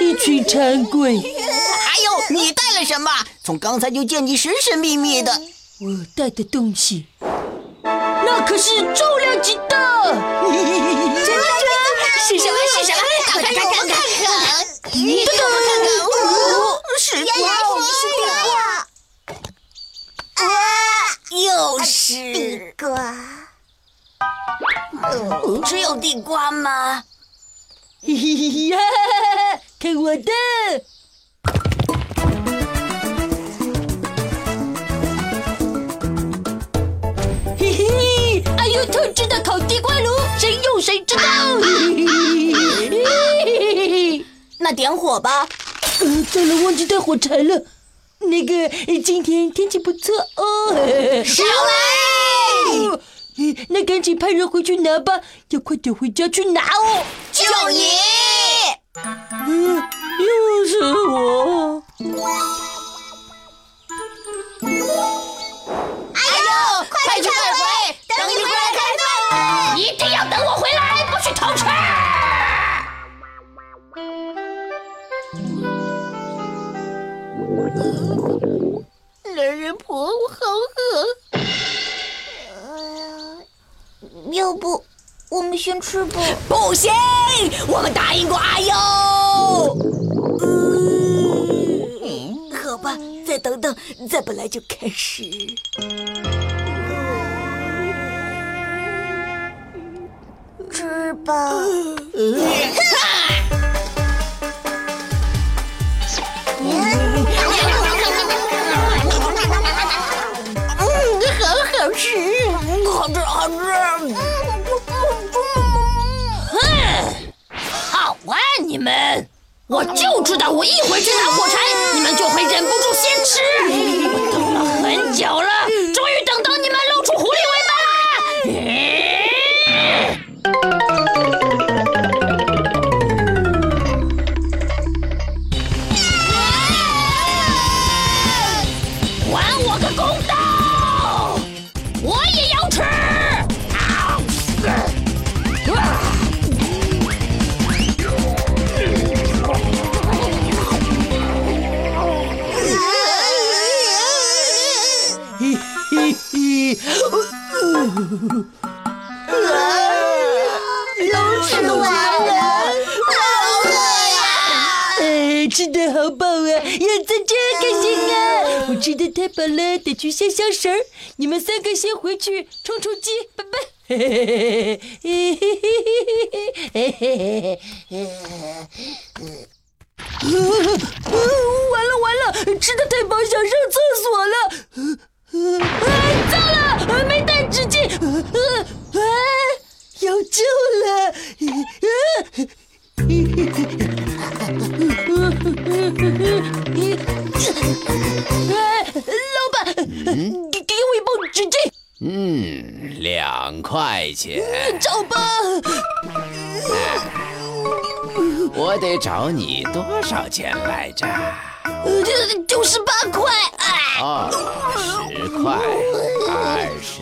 一群馋鬼。你带了什么？从刚才就见你神神秘秘的。我带的东西，那可是重量级的。真的？是什么？是什么？看看看看。看！你看看。看！是呀，啊！又是地瓜。只有地瓜吗？嘿嘿呀！看我的！那点火吧。呃，糟了，忘记带火柴了。那个，今天天气不错哦。少来！那赶紧派人回去拿吧，要快点回家去拿哦。就你！嗯，男人婆，我好饿。要不，我们先吃吧。不行，我们答应过阿优。嗯，好吧，再等等，再本来就开始。吃吧。嗯，好吃好吃。哼，好啊，你们！我就知道，我一回去拿火柴，你们就会忍不住先吃。我等了很久了，终于等到你们露出狐狸尾巴！还我个公道！都吃完了，好饿呀！哎，吃的好饱啊，叶子真开心啊！我吃的太饱了，得去消消食儿。你们三个先回去充充饥，拜拜。嘿嘿嘿嘿嘿嘿嘿嘿嘿。完了完了，吃的太饱，想上厕所了。糟了，没带纸巾。啊，有救了！老板，给给我一包纸巾。嗯，两块钱。找吧。我得找你多少钱来着？呃，就十八块。哦，十块，二十，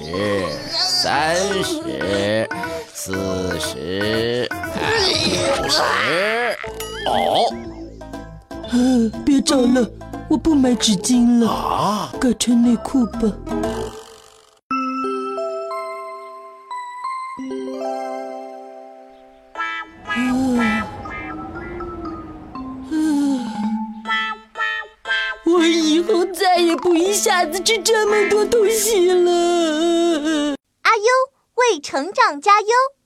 三十，四十，五十。哦，呃，别找了，我不买纸巾了，啊，改穿内裤吧。我我再也不一下子吃这么多东西了。阿优为成长加油。